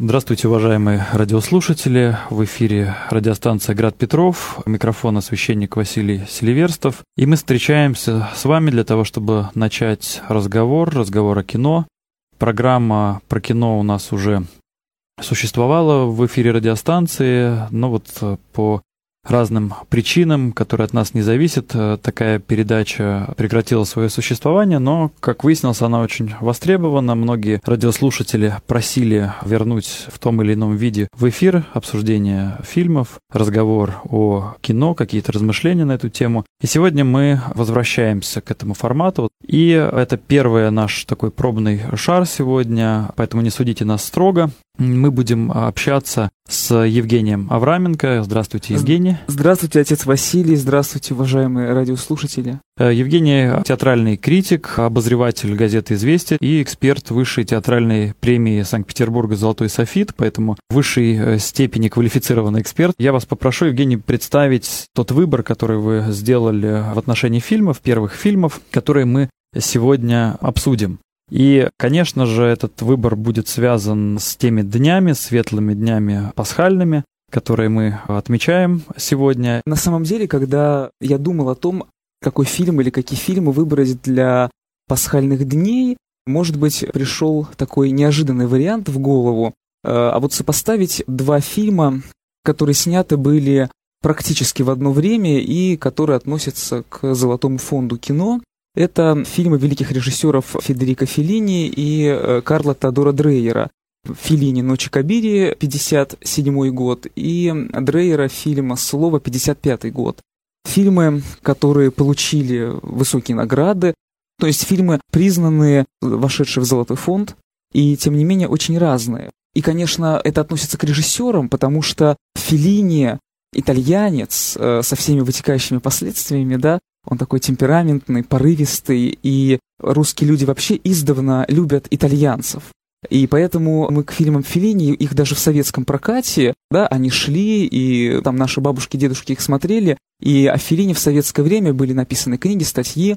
Здравствуйте, уважаемые радиослушатели. В эфире радиостанция «Град Петров», микрофон священник Василий Селиверстов. И мы встречаемся с вами для того, чтобы начать разговор, разговор о кино. Программа про кино у нас уже существовала в эфире радиостанции, но вот по разным причинам, которые от нас не зависят, э, такая передача прекратила свое существование, но, как выяснилось, она очень востребована. Многие радиослушатели просили вернуть в том или ином виде в эфир обсуждение фильмов, разговор о кино, какие-то размышления на эту тему. И сегодня мы возвращаемся к этому формату. И это первый наш такой пробный шар сегодня, поэтому не судите нас строго. Мы будем общаться с Евгением Авраменко. Здравствуйте, Евгений. Здравствуйте, отец Василий. Здравствуйте, уважаемые радиослушатели. Э, Евгений – театральный критик, обозреватель газеты «Известия» и эксперт высшей театральной премии Санкт-Петербурга «Золотой софит», поэтому высшей э, степени квалифицированный эксперт. Я вас попрошу, Евгений, представить тот выбор, который вы сделали в отношении фильмов, первых фильмов, которые мы сегодня обсудим. И, конечно же, этот выбор будет связан с теми днями, светлыми днями пасхальными, которые мы отмечаем сегодня. На самом деле, когда я думал о том, какой фильм или какие фильмы выбрать для пасхальных дней, может быть, пришел такой неожиданный вариант в голову. Э, а вот сопоставить два фильма, которые сняты были практически в одно время и которые относятся к золотому фонду кино. Это фильмы великих режиссеров Федерико Феллини и э, Карла Тодора Дрейера. Филини «Ночи Кабири» 57 год и Дрейера фильма «Слово» 55 год. Фильмы, которые получили высокие награды, то есть фильмы, признанные, вошедшие в Золотой фонд, и тем не менее очень разные. И, конечно, это относится к режиссерам, потому что Филини итальянец э, со всеми вытекающими последствиями, да, он такой темпераментный, порывистый, и русские люди вообще издавна любят итальянцев. И поэтому мы к фильмам Филини, их даже в советском прокате, да, они шли, и там наши бабушки, дедушки их смотрели, и о Филини в советское время были написаны книги, статьи,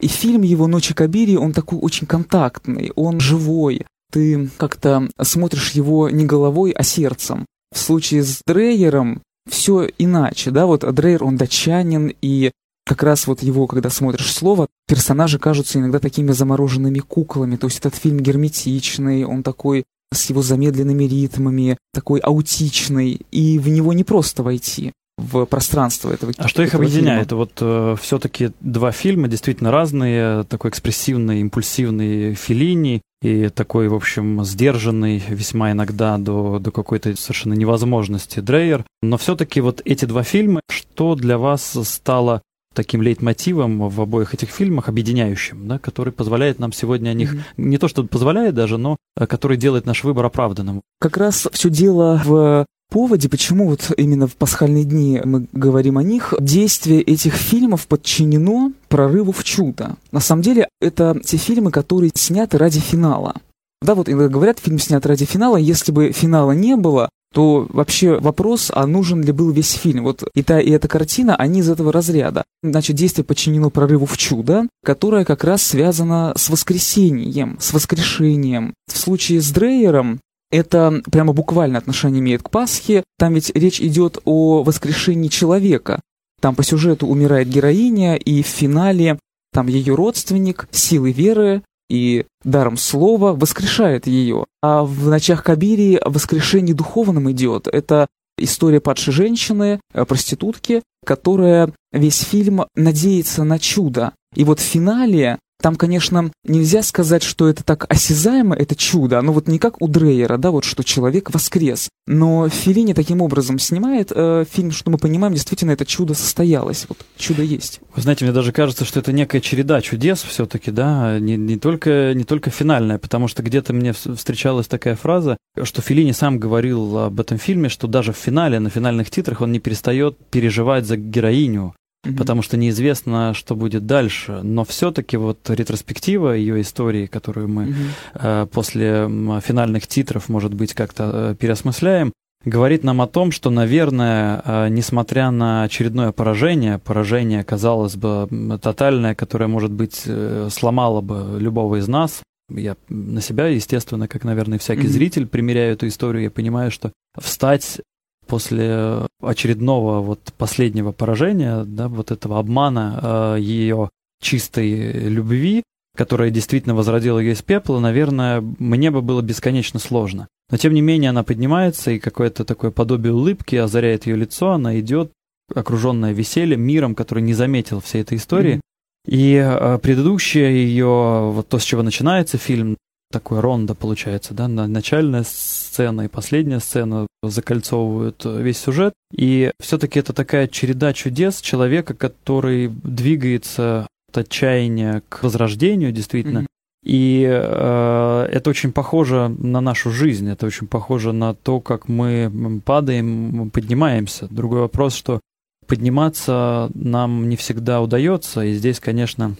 и фильм его «Ночи Кабири», он такой очень контактный, он живой, ты как-то смотришь его не головой, а сердцем. В случае с Дрейером все иначе, да, вот Дрейер, он датчанин, и как раз вот его, когда смотришь слово, персонажи кажутся иногда такими замороженными куклами. То есть этот фильм герметичный, он такой с его замедленными ритмами, такой аутичный, и в него не просто войти в пространство этого. А что их объединяет? Фильма. Вот э, все-таки два фильма действительно разные, такой экспрессивный, импульсивный Филини и такой, в общем, сдержанный весьма иногда до, до какой-то совершенно невозможности Дрейер. Но все-таки вот эти два фильма, что для вас стало таким лейтмотивом в обоих этих фильмах, объединяющим, да, который позволяет нам сегодня о них, mm-hmm. не то что позволяет даже, но э, который делает наш выбор оправданным. Как раз все дело в поводе, почему вот именно в пасхальные дни мы говорим о них, действие этих фильмов подчинено прорыву в чудо. На самом деле, это те фильмы, которые сняты ради финала. Да, вот иногда говорят, фильм снят ради финала, если бы финала не было, то вообще вопрос, а нужен ли был весь фильм. Вот и та, и эта картина, они из этого разряда. Значит, действие подчинено прорыву в чудо, которое как раз связано с воскресением, с воскрешением. В случае с Дрейером это прямо буквально отношение имеет к Пасхе. Там ведь речь идет о воскрешении человека. Там по сюжету умирает героиня, и в финале там ее родственник силы веры и даром слова воскрешает ее. А в «Ночах Кабири» воскрешение духовным идет. Это история падшей женщины, э, проститутки, которая весь фильм надеется на чудо. И вот в финале там, конечно, нельзя сказать, что это так осязаемо, это чудо. Ну вот не как у Дрейера, да, вот что человек воскрес. Но Филини таким образом снимает э, фильм, что мы понимаем, действительно это чудо состоялось. Вот чудо есть. Вы знаете, мне даже кажется, что это некая череда чудес все-таки, да, не, не, только, не только финальная, потому что где-то мне встречалась такая фраза, что Филини сам говорил об этом фильме, что даже в финале, на финальных титрах он не перестает переживать за героиню, mm потому что неизвестно, что будет дальше. Но все-таки вот ретроспектива ее истории, которую мы mm э, после финальных титров, может быть, как-то э, переосмысляем, говорит нам о том, что, наверное, э, несмотря на очередное поражение, поражение, казалось бы, тотальное, которое, может быть, э, сломало бы любого из нас, я на себя, естественно, как, наверное, всякий mm-hmm. зритель, примеряю эту историю, я понимаю, что встать после очередного вот последнего поражения, да, вот этого обмана э, ее чистой любви, которая действительно возродила ее из пепла, наверное, мне бы было бесконечно сложно. Но тем не менее она поднимается, и какое-то такое подобие улыбки озаряет ее лицо, она идет, окруженная весельем, миром, который не заметил всей этой истории. Mm-hmm. И э, предыдущая ее, вот то, с чего начинается фильм, такой ронда получается, да, начальная сцена и последняя сцена закольцовывают весь сюжет. И все-таки это такая череда чудес человека, который двигается от отчаяния к возрождению, действительно. Mm-hmm. И э, это очень похоже на нашу жизнь, это очень похоже на то, как мы падаем, поднимаемся. Другой вопрос, что подниматься нам не всегда удается, и здесь, конечно,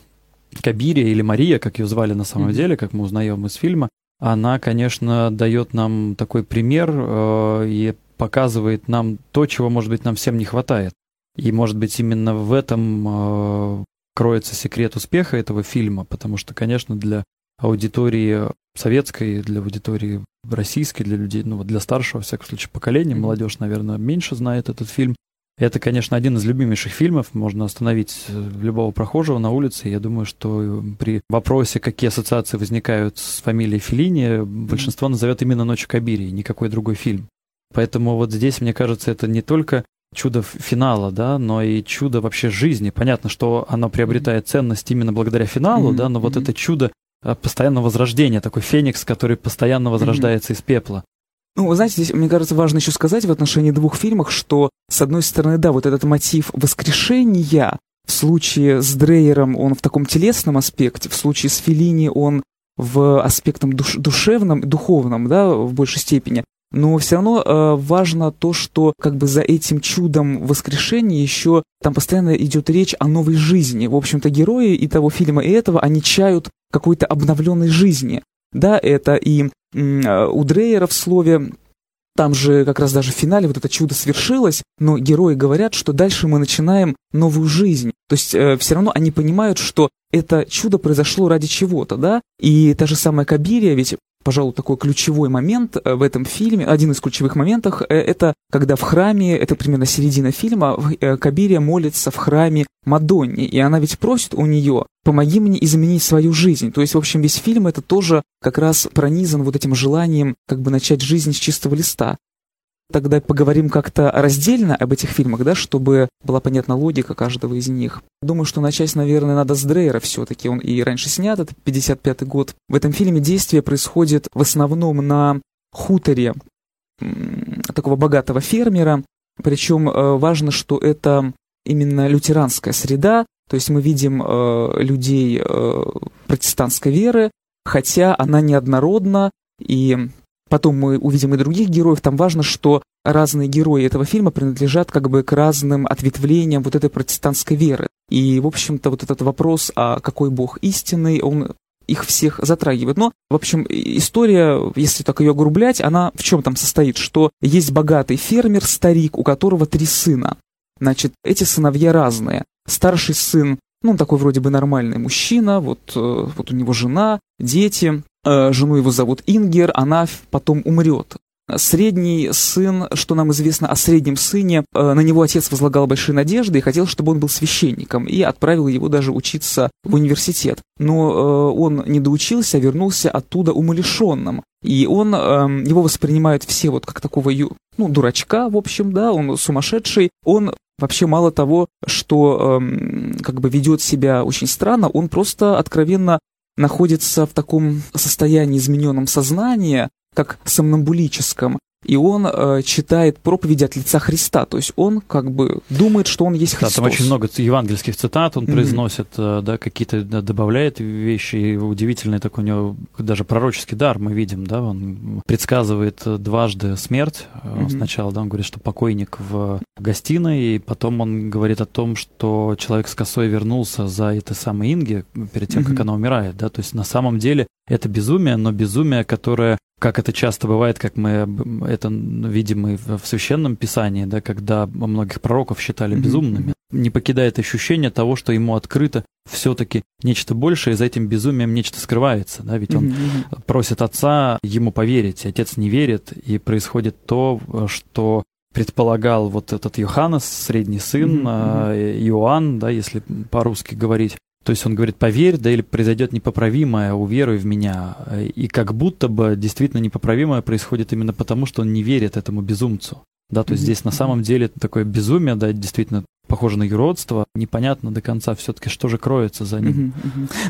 Кабирия или Мария, как ее звали на самом mm-hmm. деле, как мы узнаем из фильма, она, конечно, дает нам такой пример э, и показывает нам то, чего, может быть, нам всем не хватает. И, может быть, именно в этом э, кроется секрет успеха этого фильма, потому что, конечно, для аудитории советской, для аудитории российской, для людей, ну, для старшего, во всяком случае, поколения, молодежь, наверное, меньше знает этот фильм. Это, конечно, один из любимейших фильмов. Можно остановить э, любого прохожего на улице. Я думаю, что при вопросе, какие ассоциации возникают с фамилией Филини, большинство назовет именно «Ночь Кабири», никакой другой фильм. Поэтому вот здесь, мне кажется, это не только чудо финала, да, но и чудо вообще жизни. Понятно, что оно приобретает ценность именно благодаря финалу, mm-hmm. да, но вот mm-hmm. это чудо э, постоянного возрождения, такой феникс, который постоянно возрождается mm-hmm. из пепла. Ну, вы знаете, здесь, мне кажется, важно еще сказать в отношении двух фильмов, что, с одной стороны, да, вот этот мотив воскрешения, в случае с Дрейером он в таком телесном аспекте, в случае с Филини он в аспектом душ, душевном, духовном, да, в большей степени. Но все равно э, важно то, что как бы за этим чудом воскрешения еще там постоянно идет речь о новой жизни. В общем-то, герои и того фильма, и этого, они чают какой-то обновленной жизни. Да, это и у Дрейера в слове там же как раз даже в финале вот это чудо свершилось, но герои говорят, что дальше мы начинаем новую жизнь. То есть э, все равно они понимают, что это чудо произошло ради чего-то, да? И та же самая Кабирия, ведь пожалуй, такой ключевой момент э, в этом фильме, один из ключевых моментов, э, это когда в храме, это примерно середина фильма, э, Кабирия молится в храме Мадонне, и она ведь просит у нее, помоги мне изменить свою жизнь. То есть, в общем, весь фильм это тоже как раз пронизан вот этим желанием как бы начать жизнь с чистого листа тогда поговорим как-то раздельно об этих фильмах, да, чтобы была понятна логика каждого из них. Думаю, что начать, наверное, надо с Дрейера все-таки. Он и раньше снят, это 55 год. В этом фильме действие происходит в основном на хуторе такого богатого фермера. Причем э, важно, что это именно лютеранская среда, то есть мы видим э, людей э, протестантской веры, хотя она неоднородна, и Потом мы увидим и других героев. Там важно, что разные герои этого фильма принадлежат как бы к разным ответвлениям вот этой протестантской веры. И, в общем-то, вот этот вопрос, а какой бог истинный, он их всех затрагивает. Но, в общем, история, если так ее огрублять, она в чем там состоит? Что есть богатый фермер, старик, у которого три сына. Значит, эти сыновья разные. Старший сын, ну, такой вроде бы нормальный мужчина, вот, э, вот у него жена, дети. Э, жену его зовут Ингер, она потом умрет. Средний сын, что нам известно о среднем сыне, э, на него отец возлагал большие надежды и хотел, чтобы он был священником, и отправил его даже учиться в университет. Но э, он не доучился, а вернулся оттуда умалишенным. И он, эм, его воспринимают все вот как такого, ну, дурачка, в общем, да, он сумасшедший. Он вообще мало того, что эм, как бы ведет себя очень странно, он просто откровенно находится в таком состоянии измененном сознания, как сомнамбулическом, и он э, читает проповеди от лица Христа, то есть он как бы думает, что он есть Христос. Да, там очень много евангельских цитат он mm-hmm. произносит, э, да, какие-то да, добавляет вещи, и удивительный такой у него даже пророческий дар мы видим, да, он предсказывает дважды смерть. Mm-hmm. Сначала, да, он говорит, что покойник в гостиной, и потом он говорит о том, что человек с косой вернулся за этой самой Инги перед тем, mm-hmm. как она умирает, да, то есть на самом деле это безумие, но безумие, которое как это часто бывает, как мы это видим и в Священном Писании, да, когда многих пророков считали безумными, не покидает ощущение того, что ему открыто все-таки нечто большее, и за этим безумием нечто скрывается, да, ведь он просит отца ему поверить, отец не верит, и происходит то, что предполагал вот этот Йоханнес, средний сын, mm-hmm. Иоанн, да, если по-русски говорить, то есть он говорит, поверь, да или произойдет непоправимое, уверуй в меня. И как будто бы действительно непоправимое происходит именно потому, что он не верит этому безумцу. Да, то есть здесь на самом деле такое безумие, да, действительно похоже на юродство. Непонятно до конца все-таки, что же кроется за ним.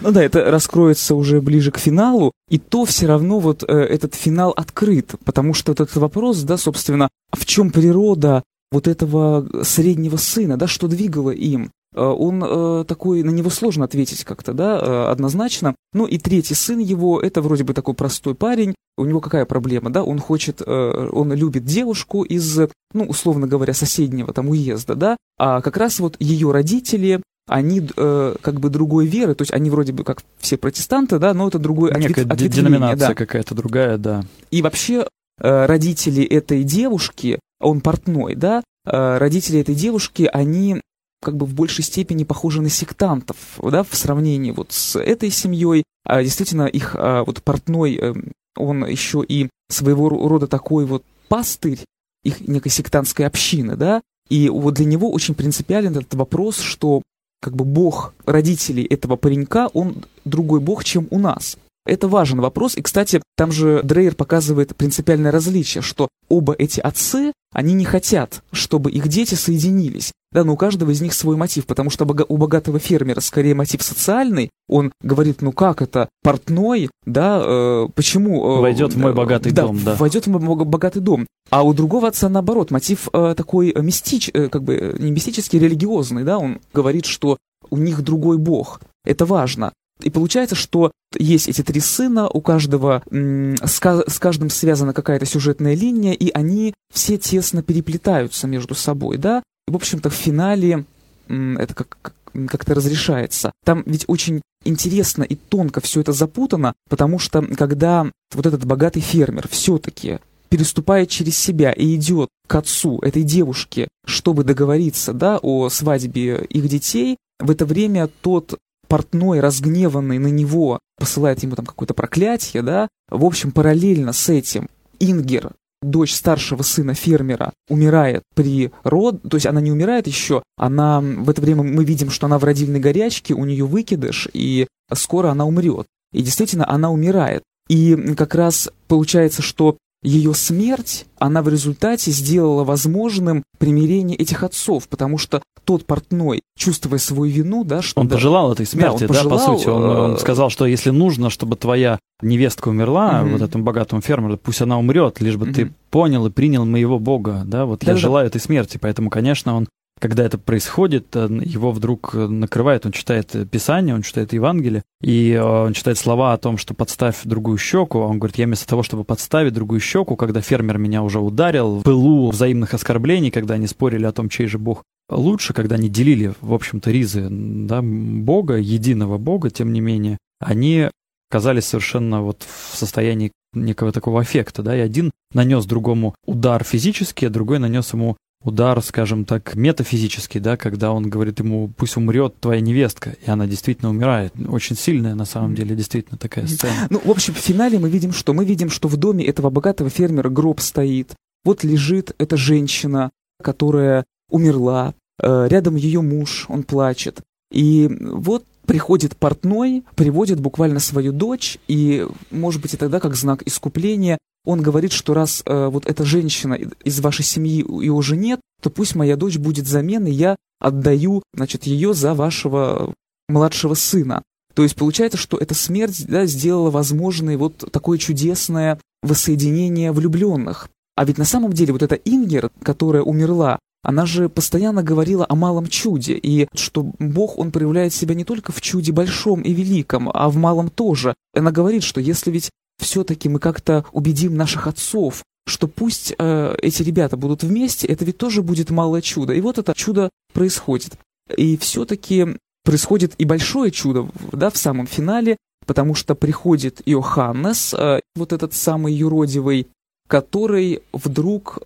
Ну да, это раскроется уже ближе к финалу, и то все равно вот э, этот финал открыт, потому что этот вопрос, да, собственно, в чем природа вот этого среднего сына, да, что двигало им. Э, он э, такой, на него сложно ответить как-то, да, э, однозначно. Ну и третий сын его, это вроде бы такой простой парень, у него какая проблема, да, он хочет, он любит девушку из, ну, условно говоря, соседнего там уезда, да, а как раз вот ее родители, они э, как бы другой веры, то есть они вроде бы как все протестанты, да, но это другой Некая ответ, деноминация да. какая-то другая, да. И вообще э, родители этой девушки, он портной, да, э, родители этой девушки, они как бы в большей степени похожи на сектантов, да, в сравнении вот с этой семьей. А действительно, их а, вот портной, э, он еще и своего рода такой вот пастырь их некой сектантской общины, да, и вот для него очень принципиален этот вопрос, что как бы бог родителей этого паренька, он другой бог, чем у нас. Это важный вопрос. И, кстати, там же Дрейер показывает принципиальное различие, что оба эти отцы, они не хотят, чтобы их дети соединились. Да, но у каждого из них свой мотив, потому что у богатого фермера скорее мотив социальный. Он говорит, ну как это, портной, да, э, почему... Э, войдет в мой богатый да, дом, да. войдет в мой богатый дом. А у другого отца, наоборот, мотив э, такой мистич, э, как бы не мистический, религиозный, да, он говорит, что у них другой бог. Это важно. И получается, что есть эти три сына, у каждого с, каждым связана какая-то сюжетная линия, и они все тесно переплетаются между собой, да. И, в общем-то, в финале это как, как-то разрешается. Там ведь очень интересно и тонко все это запутано, потому что когда вот этот богатый фермер все-таки переступает через себя и идет к отцу этой девушки, чтобы договориться, да, о свадьбе их детей, в это время тот портной, разгневанный на него, посылает ему там какое-то проклятие, да. В общем, параллельно с этим Ингер, дочь старшего сына фермера, умирает при род, то есть она не умирает еще, она в это время мы видим, что она в родильной горячке, у нее выкидыш, и скоро она умрет. И действительно, она умирает. И как раз получается, что ее смерть, она в результате сделала возможным примирение этих отцов, потому что тот портной, чувствуя свою вину, да, что... Он да, пожелал этой смерти, да, пожелал, да, по сути. Он, он э, сказал, что если нужно, чтобы твоя невестка умерла, mm-hmm. вот этому богатому фермеру, пусть она умрет, лишь бы mm-hmm. ты понял и принял моего Бога, да, вот да, я да. желаю этой смерти, поэтому, конечно, он когда это происходит, э, его вдруг э, накрывает, он читает Писание, он читает Евангелие, и э, он читает слова о том, что подставь другую щеку, он говорит, я вместо того, чтобы подставить другую щеку, когда фермер меня уже ударил, в пылу взаимных оскорблений, когда они спорили о том, чей же Бог лучше, когда они делили, в общем-то, ризы да, Бога, единого Бога, тем не менее, они оказались совершенно вот в состоянии некого такого аффекта, да, и один нанес другому удар физически, а другой нанес ему удар, скажем так, метафизический, да, когда он говорит ему, пусть умрет твоя невестка, и она действительно умирает. Очень сильная, на самом деле, действительно такая сцена. Ну, в общем, в финале мы видим, что мы видим, что в доме этого богатого фермера гроб стоит. Вот лежит эта женщина, которая умерла, э, рядом ее муж, он плачет. И вот приходит портной, приводит буквально свою дочь, и, может быть, и тогда, как знак искупления, он говорит, что раз э, вот эта женщина из вашей семьи и уже нет, то пусть моя дочь будет заменой, я отдаю, значит, ее за вашего младшего сына. То есть получается, что эта смерть да, сделала возможной вот такое чудесное воссоединение влюбленных. А ведь на самом деле вот эта Ингер, которая умерла, она же постоянно говорила о малом чуде, и что Бог, Он проявляет себя не только в чуде большом и великом, а в малом тоже. Она говорит, что если ведь все-таки мы как-то убедим наших отцов, что пусть э, эти ребята будут вместе, это ведь тоже будет малое чудо. И вот это чудо происходит. И все-таки происходит и большое чудо, да, в самом финале, потому что приходит Иоханнес, э, вот этот самый юродивый, который вдруг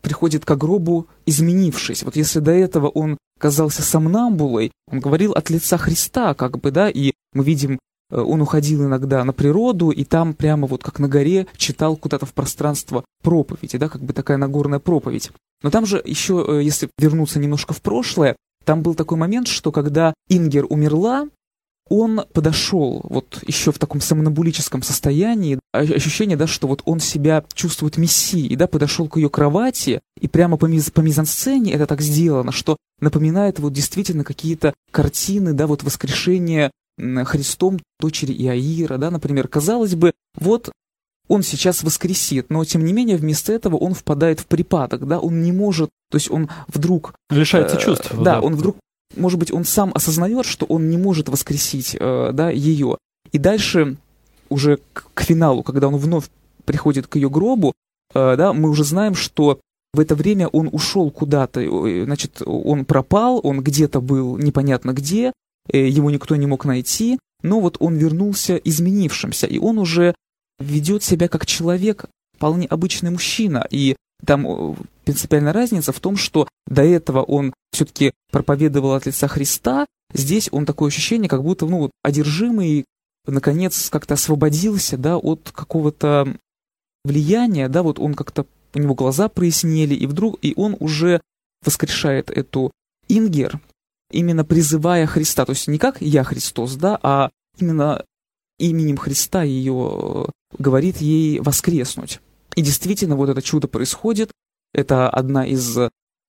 приходит к гробу изменившись. Вот если до этого он казался сомнамбулой, он говорил от лица Христа, как бы, да, и мы видим, он уходил иногда на природу, и там прямо вот как на горе читал куда-то в пространство проповеди, да, как бы такая нагорная проповедь. Но там же еще, э, если вернуться немножко в прошлое, там был такой момент, что когда Ингер умерла, он подошел вот еще в таком сомнамбулическом состоянии, ощущение, да, что вот он себя чувствует мессией, да, подошел к ее кровати, и прямо по, миз, по мизансцене это так сделано, что напоминает вот действительно какие-то картины, да, вот воскрешение Христом дочери Иаира, да, например. Казалось бы, вот он сейчас воскресит, но тем не менее вместо этого он впадает в припадок, да, он не может, то есть он вдруг... Лишается э, чувств. Да, да, он вдруг может быть, он сам осознает, что он не может воскресить э, да, ее. И дальше, уже к, к финалу, когда он вновь приходит к ее гробу, э, да, мы уже знаем, что в это время он ушел куда-то, значит, он пропал, он где-то был непонятно где, его никто не мог найти, но вот он вернулся изменившимся, и он уже ведет себя как человек, вполне обычный мужчина, и там э, принципиальная разница в том, что до этого он все-таки проповедовал от лица Христа, здесь он такое ощущение, как будто, ну, одержимый, наконец, как-то освободился, да, от какого-то влияния, да, вот он как-то, у него глаза прояснели, и вдруг, и он уже воскрешает эту Ингер, именно призывая Христа, то есть не как «я Христос», да, а именно именем Христа ее э, говорит ей воскреснуть. И действительно, вот это чудо происходит. Это одна из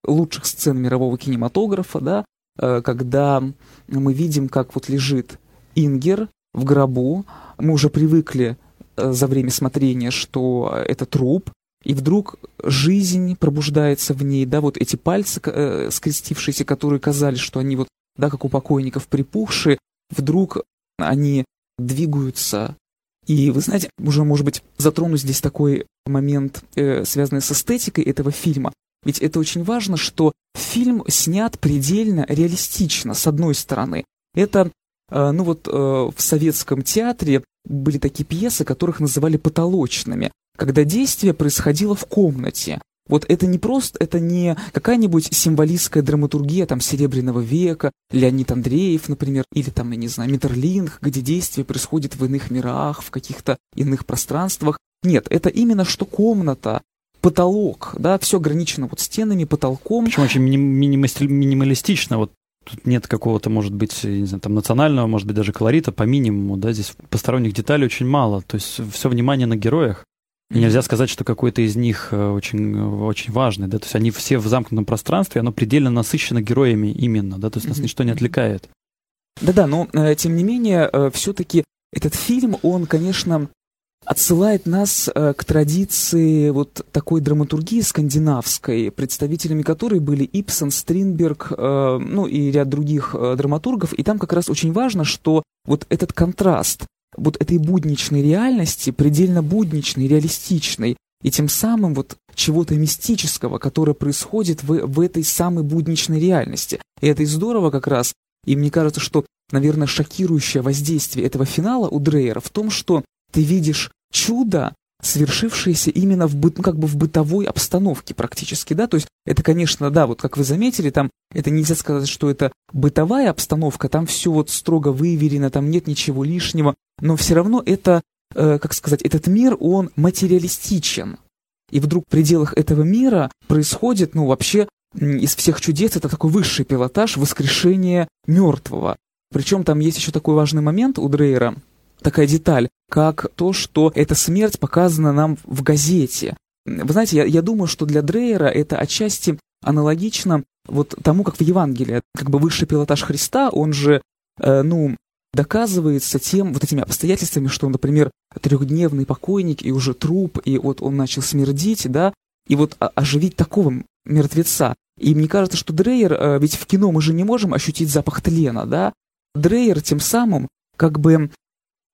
лучших сцен мирового кинематографа, да, э, когда мы видим, как вот лежит Ингер в гробу. Мы уже привыкли э, за время смотрения, что это труп, и вдруг жизнь пробуждается в ней, да, вот эти пальцы, э, скрестившиеся, которые казались, что они вот, да, как у покойников припухшие, вдруг они двигаются и вы знаете, уже, может быть, затрону здесь такой момент, э, связанный с эстетикой этого фильма. Ведь это очень важно, что фильм снят предельно реалистично, с одной стороны. Это, э, ну вот, э, в советском театре были такие пьесы, которых называли потолочными, когда действие происходило в комнате. Вот это не просто, это не какая-нибудь символистская драматургия там Серебряного века, Леонид Андреев, например, или там, я не знаю, Митерлинг, где действие происходит в иных мирах, в каких-то иных пространствах. Нет, это именно что комната, потолок, да, все ограничено вот стенами, потолком. Причем очень минималистично, вот тут нет какого-то, может быть, не знаю, там национального, может быть, даже колорита по минимуму, да, здесь посторонних деталей очень мало, то есть все внимание на героях. Нельзя сказать, что какой-то из них э, очень, очень важный, да, то есть они все в замкнутом пространстве, оно предельно насыщено героями именно, да, то есть нас ничто не отвлекает. Да-да, но э, тем не менее, э, все-таки этот фильм, он, конечно, отсылает нас к традиции вот такой драматургии скандинавской, представителями которой были Ипсон, Стринберг, ну и ряд других драматургов. И там как раз очень важно, что вот этот контраст вот этой будничной реальности, предельно будничной, реалистичной, и тем самым вот чего-то мистического, которое происходит в, в этой самой будничной реальности. И это и здорово как раз. И мне кажется, что, наверное, шокирующее воздействие этого финала у Дрейера в том, что ты видишь чудо, совершившееся именно в, быт, ну, как бы в бытовой обстановке практически, да, то есть это, конечно, да, вот как вы заметили, там это нельзя сказать, что это бытовая обстановка, там все вот строго выверено, там нет ничего лишнего, но все равно это, э, как сказать, этот мир, он материалистичен. И вдруг в пределах этого мира происходит, ну, вообще из всех чудес это такой высший пилотаж воскрешения мертвого. Причем там есть еще такой важный момент у Дрейера, такая деталь, как то, что эта смерть показана нам в газете. Вы знаете, я, я думаю, что для Дрейера это отчасти аналогично вот тому, как в Евангелии, как бы высший пилотаж Христа, он же, э, ну, доказывается тем, вот этими обстоятельствами, что он, например, трехдневный покойник и уже труп, и вот он начал смердить, да, и вот оживить такого мертвеца. И мне кажется, что Дрейер, э, ведь в кино мы же не можем ощутить запах тлена, да, Дрейер тем самым как бы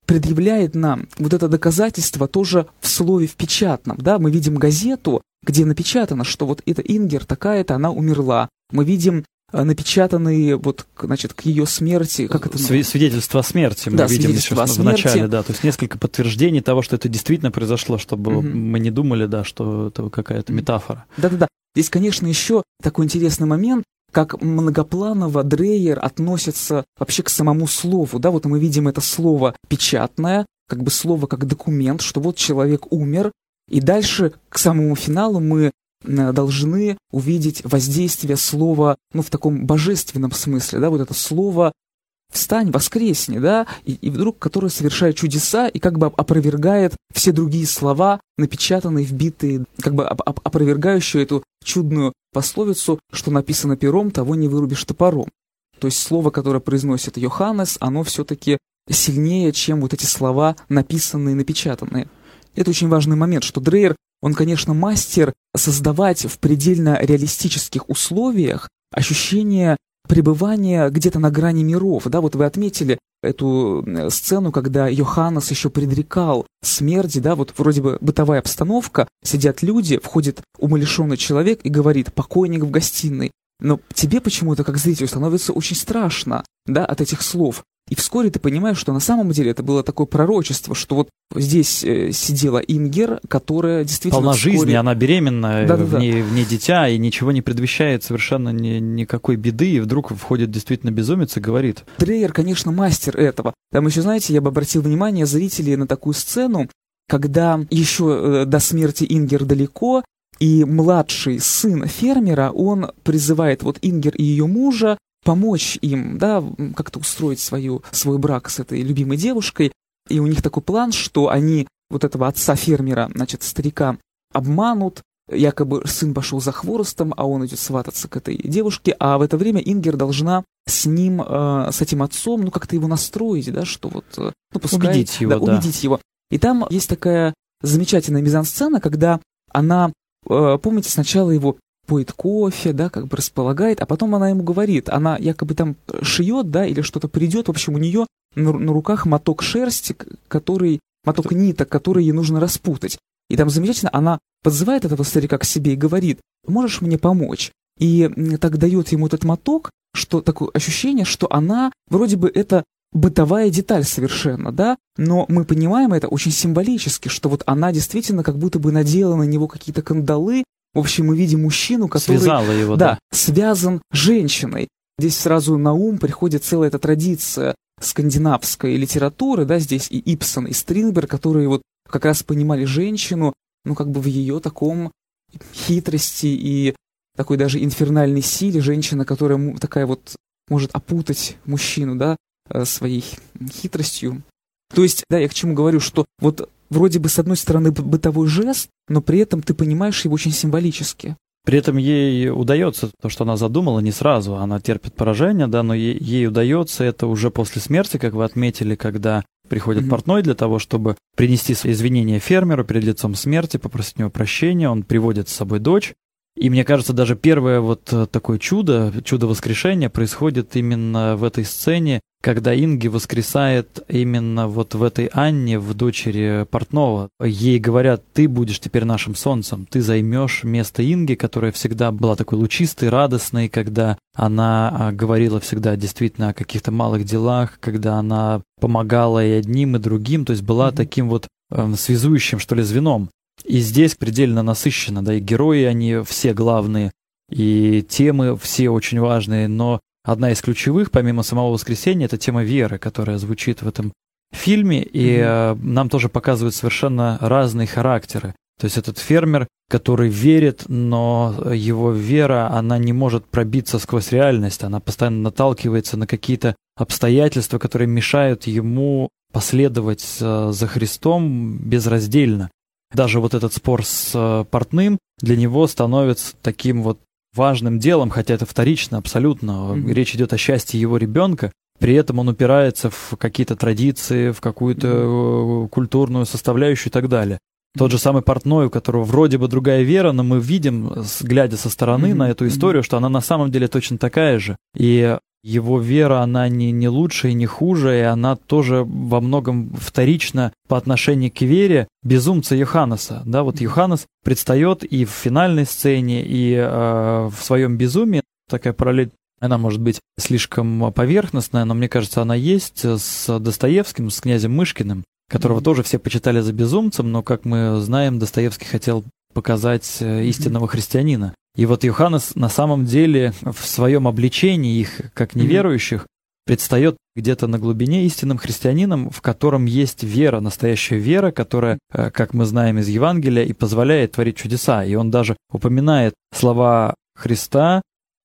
предъявляет нам вот это доказательство тоже в слове в печатном. Да? Мы видим газету, где напечатано, что вот эта Ингер такая-то, она умерла. Мы видим напечатанные вот, значит, к ее смерти, как это? Свидетельство о смерти мы да, видим еще в начале, да, то есть несколько подтверждений того, что это действительно произошло, чтобы угу. мы не думали, да, что это какая-то метафора. Да-да-да. Здесь, конечно, еще такой интересный момент, как многопланово Дрейер относится вообще к самому слову. Да, вот мы видим это слово печатное, как бы слово как документ, что вот человек умер, и дальше к самому финалу мы должны увидеть воздействие слова, ну, в таком божественном смысле, да, вот это слово «встань, воскресни», да, и, и вдруг, которое совершает чудеса и как бы опровергает все другие слова, напечатанные, вбитые, как бы оп опровергающие эту чудную пословицу, что написано пером, того не вырубишь топором. То есть слово, которое произносит Йоханнес, оно все-таки сильнее, чем вот эти слова, написанные, напечатанные. Это очень важный момент, что Дрейер, он, конечно, мастер создавать в предельно реалистических условиях ощущение пребывания где-то на грани миров. Да, вот вы отметили эту сцену, когда Йоханнес еще предрекал смерти, да, вот вроде бы бытовая обстановка, сидят люди, входит умалишенный человек и говорит «покойник в гостиной». Но тебе почему-то, как зрителю, становится очень страшно, да, от этих слов. И вскоре ты понимаешь, что на самом деле это было такое пророчество, что вот здесь э, сидела Ингер, которая действительно Полна вскоре... жизни, она беременна, да, да, в, ней, в ней дитя, и ничего не предвещает совершенно ни, никакой беды, и вдруг входит действительно безумец и говорит. Дрейер, конечно, мастер этого. Там еще, знаете, я бы обратил внимание зрителей на такую сцену, когда еще э, до смерти Ингер далеко, и младший сын фермера, он призывает вот Ингер и ее мужа помочь им, да, как-то устроить свою, свой брак с этой любимой девушкой. И у них такой план, что они вот этого отца-фермера, значит, старика, обманут, якобы сын пошел за хворостом, а он идет свататься к этой девушке, а в это время Ингер должна с ним, э, с этим отцом, ну, как-то его настроить, да, что вот, э, ну, пускай... Убедить его, да, да. убедить его. И там есть такая замечательная мизансцена, когда она, э, помните, сначала его поет кофе, да, как бы располагает, а потом она ему говорит, она якобы там шьет, да, или что-то придет, в общем, у нее на, на руках моток шерсти, который, моток ниток, который ей нужно распутать. И там замечательно, она подзывает этого старика к себе и говорит, можешь мне помочь? И так дает ему этот моток, что такое ощущение, что она, вроде бы это бытовая деталь совершенно, да, но мы понимаем это очень символически, что вот она действительно как будто бы надела на него какие-то кандалы, в общем, мы видим мужчину, который Связала его, да, да. связан с женщиной. Здесь сразу на ум приходит целая эта традиция скандинавской литературы, да, здесь и Ипсон, и Стринберг, которые вот как раз понимали женщину, ну, как бы в ее таком хитрости и такой даже инфернальной силе, женщина, которая такая вот может опутать мужчину, да, э, своей хитростью. То есть, да, я к чему говорю, что вот вроде бы с одной стороны бытовой жест, но при этом ты понимаешь его очень символически. При этом ей удается то, что она задумала, не сразу. Она терпит поражение, да, но ей, ей удается это уже после смерти, как вы отметили, когда приходит mm-hmm. портной для того, чтобы принести свои извинения фермеру перед лицом смерти, попросить у него прощения. Он приводит с собой дочь. И мне кажется, даже первое вот э, такое чудо, чудо воскрешения происходит именно в этой сцене, когда Инги воскресает именно вот в этой Анне, в дочери Портнова. Ей говорят, ты будешь теперь нашим солнцем, ты займешь место Инги, которая всегда была такой лучистой, радостной, когда она а, говорила всегда действительно о каких-то малых делах, когда она помогала и одним, и другим, то есть была mm-hmm. таким вот э, связующим, что ли, звеном. И здесь предельно насыщенно, да, и герои, они все главные, и темы все очень важные, но одна из ключевых, помимо самого воскресения, это тема веры, которая звучит в этом фильме, и mm-hmm. нам тоже показывают совершенно разные характеры. То есть этот фермер, который верит, но его вера, она не может пробиться сквозь реальность, она постоянно наталкивается на какие-то обстоятельства, которые мешают ему последовать за Христом безраздельно. Даже вот этот спор с э, портным для него становится таким вот важным делом, хотя это вторично абсолютно. Mm-hmm. Речь идет о счастье его ребенка. При этом он упирается в какие-то традиции, в какую-то mm-hmm. культурную составляющую и так далее. Тот же самый портной, у которого вроде бы другая вера, но мы видим, глядя со стороны mm-hmm. на эту историю, mm-hmm. что она на самом деле точно такая же. И его вера, она не, не лучше и не хуже, и она тоже во многом вторична по отношению к вере безумца Йоханнеса. Да, вот Йоханнес предстает и в финальной сцене, и э, в своем безумии, такая параллель Она может быть слишком поверхностная, но мне кажется, она есть с Достоевским, с князем Мышкиным, которого mm-hmm. тоже все почитали за безумцем, но, как мы знаем, Достоевский хотел показать э, истинного христианина. И вот Йоханнес на самом деле в своем обличении их, как неверующих, предстает где-то на глубине истинным христианином, в котором есть вера, настоящая вера, которая, э, как мы знаем из Евангелия, и позволяет творить чудеса. И он даже упоминает слова Христа,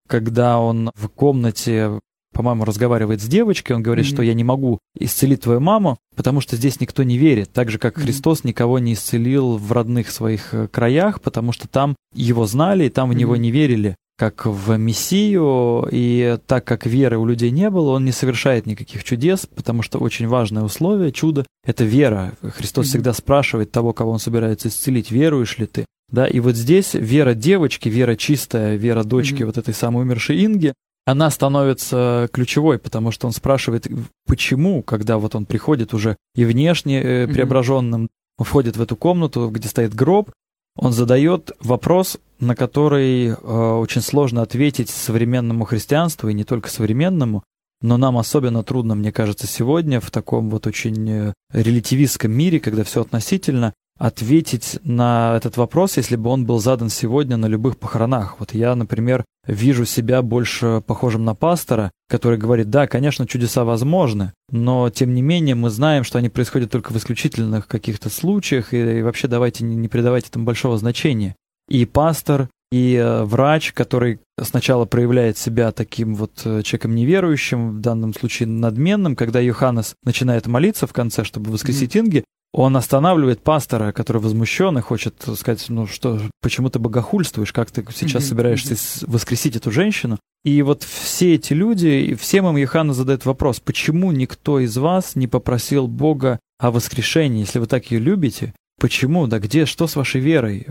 когда он в комнате по-моему, разговаривает с девочкой, он говорит, mm-hmm. что я не могу исцелить твою маму, потому что здесь никто не верит. Так же, как mm-hmm. Христос никого не исцелил в родных своих э, краях, потому что там его знали, и там в mm-hmm. него не верили как в Мессию, и так как веры у людей не было, он не совершает никаких чудес, потому что очень важное условие, чудо, это вера. Христос mm-hmm. всегда спрашивает того, кого он собирается исцелить, веруешь ли ты? Да, и вот здесь вера девочки, вера чистая, вера дочки mm-hmm. вот этой самой умершей Инги, она становится ключевой, потому что он спрашивает, почему, когда вот он приходит уже и внешне э, преображенным, mm-hmm. входит в эту комнату, где стоит гроб, он задает вопрос, на который э, очень сложно ответить современному христианству, и не только современному, но нам особенно трудно, мне кажется, сегодня в таком вот очень э, релятивистском мире, когда все относительно, ответить на этот вопрос, если бы он был задан сегодня на любых похоронах. Вот я, например, вижу себя больше похожим на пастора, который говорит, да, конечно, чудеса возможны, но тем не менее мы знаем, что они происходят только в исключительных каких-то случаях, и, и вообще давайте не, не придавайте этому большого значения. И пастор, и э, врач, который сначала проявляет себя таким вот э, человеком неверующим, в данном случае надменным, когда Йоханнес начинает молиться в конце, чтобы воскресить mm-hmm. Инги, он останавливает пастора, который возмущен и хочет сказать, ну что, почему ты богохульствуешь, как ты сейчас mm-hmm. собираешься воскресить эту женщину. И вот все эти люди, и всем им Йоханна задает вопрос, почему никто из вас не попросил Бога о воскрешении, если вы так ее любите, Почему? Да где? Что с вашей верой?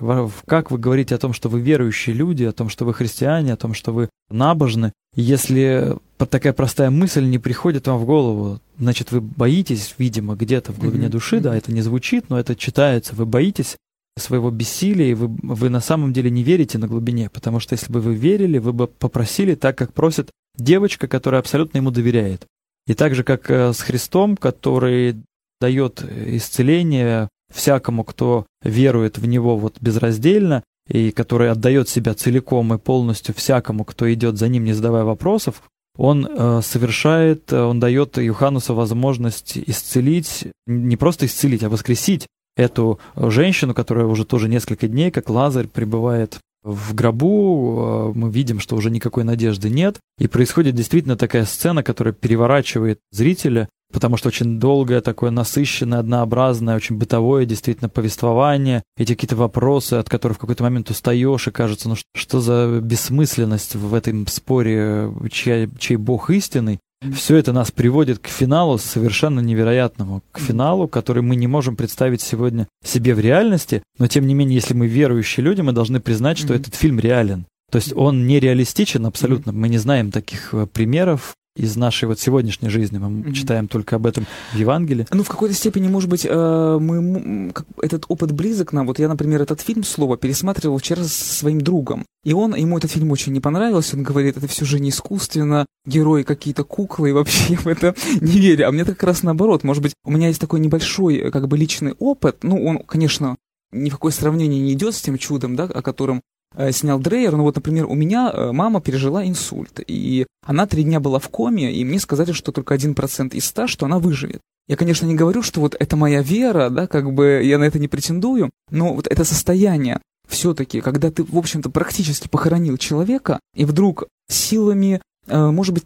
Как вы говорите о том, что вы верующие люди, о том, что вы христиане, о том, что вы набожны? Если такая простая мысль не приходит вам в голову, значит, вы боитесь, видимо, где-то в глубине mm-hmm. души, да, это не звучит, но это читается, вы боитесь своего бессилия, и вы, вы на самом деле не верите на глубине, потому что если бы вы верили, вы бы попросили так, как просит девочка, которая абсолютно ему доверяет. И так же, как э, с Христом, который дает исцеление всякому, кто верует в него вот безраздельно, и который отдает себя целиком и полностью всякому, кто идет за ним, не задавая вопросов, он э, совершает, э, он дает Юханусу возможность исцелить, не просто исцелить, а воскресить эту женщину, которая уже тоже несколько дней, как Лазарь, пребывает в гробу, э, мы видим, что уже никакой надежды нет, и происходит действительно такая сцена, которая переворачивает зрителя, потому что очень долгое, такое насыщенное, однообразное, очень бытовое действительно повествование, эти какие-то вопросы, от которых в какой-то момент устаешь, и кажется, ну что, за бессмысленность в этом споре, чья, чей бог истинный. Все это нас приводит к финалу совершенно невероятному, к финалу, который мы не можем представить сегодня себе в реальности, но тем не менее, если мы верующие люди, мы должны признать, что mm-hmm. этот фильм реален. То есть он не реалистичен абсолютно. Мы не знаем таких э, примеров из нашей вот сегодняшней жизни. Мы mm-hmm. читаем только об этом в Евангелии. Ну, в какой-то степени, может быть, э, мы, этот опыт близок нам. Вот я, например, этот фильм «Слово» пересматривал вчера со своим другом. И он, ему этот фильм очень не понравился. Он говорит, это все же не искусственно, герои какие-то куклы, и вообще в это не верю. А мне как раз наоборот. Может быть, у меня есть такой небольшой, как бы, личный опыт. Ну, он, конечно, ни в какое сравнение не идет с тем чудом, да, о котором Э, снял Дрейер. Ну вот, например, у меня э, мама пережила инсульт, и она три дня была в коме, и мне сказали, что только один процент из ста, что она выживет. Я, конечно, не говорю, что вот это моя вера, да, как бы я на это не претендую, но вот это состояние все-таки, когда ты, в общем-то, практически похоронил человека, и вдруг силами э, может быть,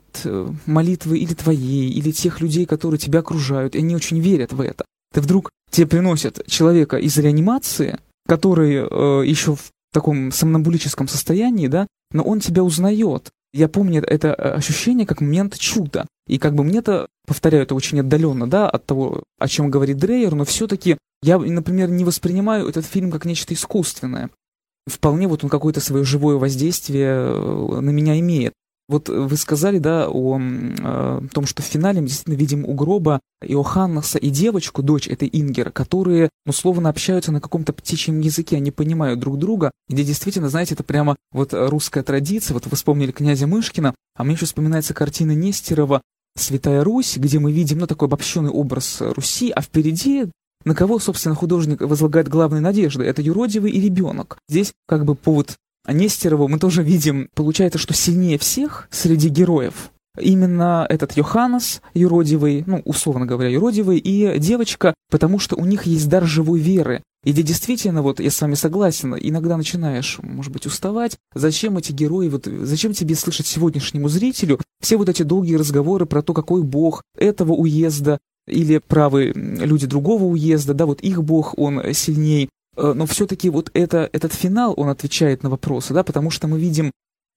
молитвы или твоей, или тех людей, которые тебя окружают, и они очень верят в это. Ты вдруг тебе приносят человека из реанимации, который э, еще в таком сомнамбулическом состоянии, да, но он тебя узнает. Я помню это э, ощущение как момент чуда. И как бы мне-то, повторяю, это очень отдаленно, да, от того, о чем говорит Дрейер, но все-таки я, например, не воспринимаю этот фильм как нечто искусственное. Вполне вот он какое-то свое живое воздействие э, на меня имеет. Вот вы сказали, да, о, о э, том, что в финале мы действительно видим у гроба Иоханнаса и девочку, дочь этой Ингер, которые, ну, словно общаются на каком-то птичьем языке, они понимают друг друга, где действительно, знаете, это прямо вот русская традиция, вот вы вспомнили князя Мышкина, а мне еще вспоминается картина Нестерова «Святая Русь», где мы видим, ну, такой обобщенный образ Руси, а впереди на кого, собственно, художник возлагает главные надежды? Это юродивый и ребенок. Здесь как бы повод Нестерову мы тоже видим, получается, что сильнее всех среди героев именно этот Йоханнес юродивый, ну, условно говоря, юродивый, и девочка, потому что у них есть дар живой веры. И где действительно, вот я с вами согласен, иногда начинаешь, может быть, уставать. Зачем эти герои, вот зачем тебе слышать сегодняшнему зрителю все вот эти долгие разговоры про то, какой бог этого уезда, или правы люди другого уезда, да, вот их бог, он сильней. Э, но все-таки вот это, этот финал, он отвечает на вопросы, да, потому что мы видим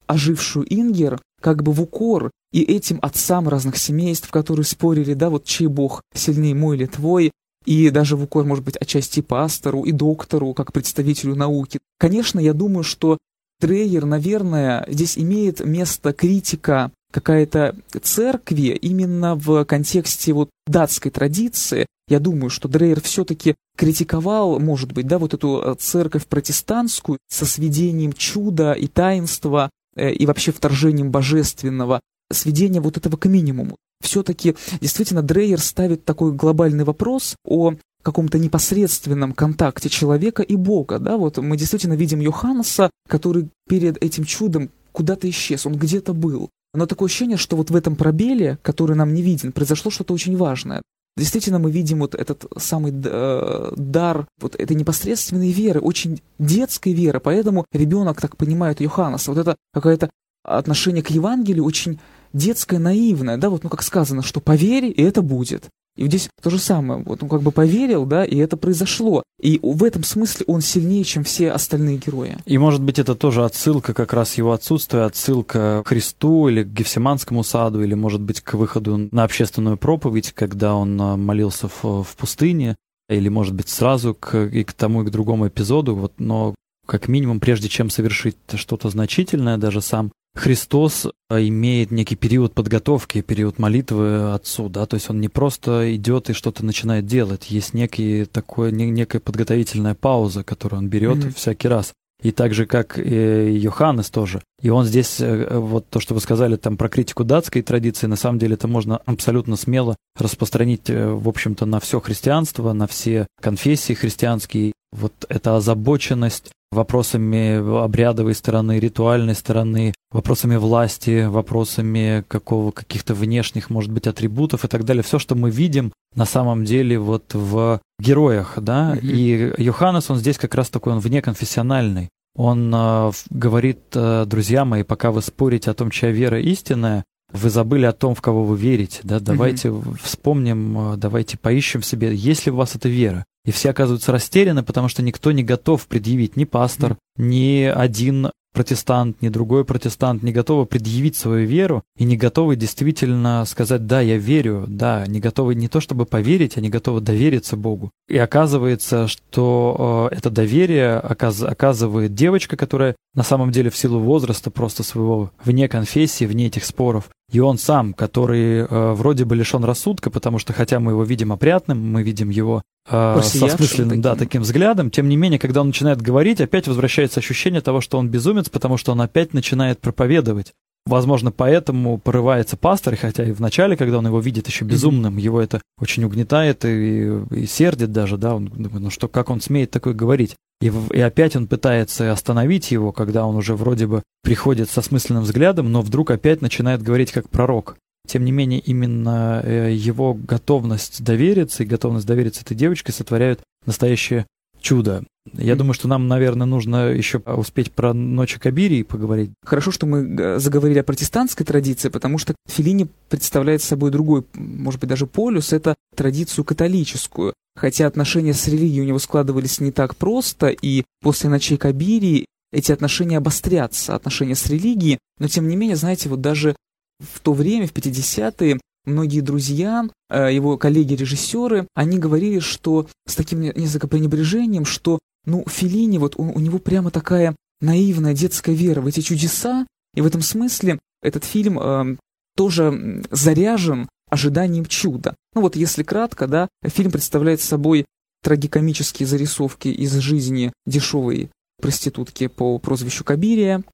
ожившую Ингер как бы в укор и этим отцам разных семейств, которые спорили, да, вот чей бог сильнее, мой или твой, и даже в укор, может быть, отчасти пастору и доктору, как представителю науки. Конечно, я думаю, что Дрейер, наверное, здесь имеет место критика какая-то церкви именно в контексте вот датской традиции. Я думаю, что Дрейер все-таки критиковал, может быть, да, вот эту э, церковь протестантскую со сведением чуда и таинства э, и вообще вторжением божественного, сведение вот этого к минимуму. Все-таки действительно Дрейер ставит такой глобальный вопрос о каком-то непосредственном контакте человека и Бога, да, вот мы действительно видим Йоханнеса, который перед этим чудом куда-то исчез, он где-то был. Но такое ощущение, что вот в этом пробеле, который нам не виден, произошло что-то очень важное. Действительно, мы видим вот этот самый э, дар вот этой непосредственной веры, очень детской веры, поэтому ребенок так понимает Йоханнеса. Вот это какое-то отношение к Евангелию очень детское, наивное, да, вот, ну, как сказано, что поверь, и это будет. И здесь то же самое. Вот он как бы поверил, да, и это произошло. И в этом смысле он сильнее, чем все остальные герои. И, может быть, это тоже отсылка как раз его отсутствие, отсылка к Христу или к Гефсиманскому саду, или, может быть, к выходу на общественную проповедь, когда он а, молился в, в пустыне, или, может быть, сразу к, и к тому, и к другому эпизоду. Вот, но как минимум, прежде чем совершить что-то значительное, даже сам Христос а, имеет некий период подготовки, период молитвы Отцу, да, то есть он не просто идет и что-то начинает делать, есть некий такой, некая подготовительная пауза, которую он берет mm-hmm. всякий раз. И так же, как и Йоханнес тоже. И он здесь, э, вот то, что вы сказали там про критику датской традиции, на самом деле это можно абсолютно смело распространить, э, в общем-то, на все христианство, на все конфессии христианские. Вот эта озабоченность вопросами обрядовой стороны, ритуальной стороны, вопросами власти, вопросами какого, каких-то внешних, может быть, атрибутов и так далее. Все, что мы видим на самом деле вот в героях, да, mm-hmm. и Йоханнес, он здесь как раз такой, он внеконфессиональный. Он э, говорит, э, друзья мои, пока вы спорите о том, чья вера истинная, вы забыли о том, в кого вы верите, да, давайте mm-hmm. вспомним, э, давайте поищем в себе, есть ли у вас эта вера. И все оказываются растеряны, потому что никто не готов предъявить, ни пастор, ни один протестант, ни другой протестант не готовы предъявить свою веру и не готовы действительно сказать «да, я верю», «да», не готовы не то чтобы поверить, они готовы довериться Богу. И оказывается, что э, это доверие оказ оказывает девочка, которая на самом деле в силу возраста просто своего вне конфессии, вне этих споров, и он сам, который э, вроде бы лишен рассудка, потому что хотя мы его видим опрятным, мы видим его э, со смысленным, таким. да, таким взглядом, тем не менее, когда он начинает говорить, опять возвращается ощущение того, что он безумец, потому что он опять начинает проповедовать. Возможно, поэтому порывается пастор, хотя и в начале, когда он его видит еще безумным, его это очень угнетает и, и сердит даже, да, он думает, ну что, как он смеет такое говорить? И, и опять он пытается остановить его, когда он уже вроде бы приходит со смысленным взглядом, но вдруг опять начинает говорить как пророк. Тем не менее, именно э, его готовность довериться и готовность довериться этой девочке сотворяют настоящее чудо. Я думаю, что нам, наверное, нужно еще успеть про Ночи Кабирии поговорить. Хорошо, что мы э, заговорили о протестантской традиции, потому что Филини представляет собой другой, может быть, даже полюс, это традицию католическую. Хотя отношения с религией у него складывались не так просто, и после Ночей Кабирии эти отношения обострятся, отношения с религией, но тем не менее, знаете, вот даже в то время, в 50-е, многие друзья, э, его коллеги-режиссеры, они говорили, что с таким несколько пренебрежением, что, ну, Филини, вот у, у него прямо такая наивная детская вера в эти чудеса, И в этом смысле этот фильм э, тоже заряжен ожиданием чуда. Ну вот если кратко, да, фильм представляет собой трагикомические зарисовки из жизни дешевой проститутки по прозвищу Кабирия.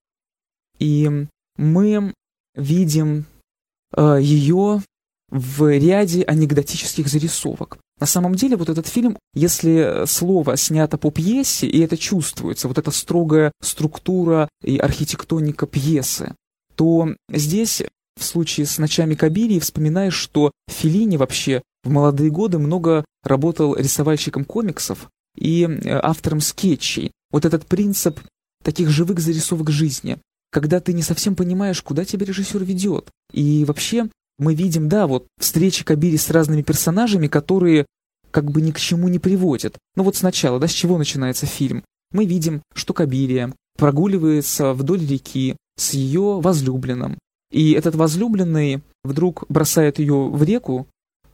И мы видим э, ее в ряде анекдотических зарисовок. На самом деле, вот этот фильм, если слово снято по пьесе, и это чувствуется, вот эта строгая структура и архитектоника пьесы, то здесь, в случае с «Ночами Кабирии», вспоминаешь, что Филини вообще в молодые годы много работал рисовальщиком комиксов и э, автором скетчей. Вот этот принцип таких живых зарисовок жизни, когда ты не совсем понимаешь, куда тебя режиссер ведет. И вообще мы видим, да, вот встречи Кабири с разными персонажами, которые как бы ни к чему не приводят. Ну вот сначала, да, с чего начинается фильм? Мы видим, что Кабирия прогуливается вдоль реки с ее возлюбленным. И этот возлюбленный вдруг бросает ее в реку,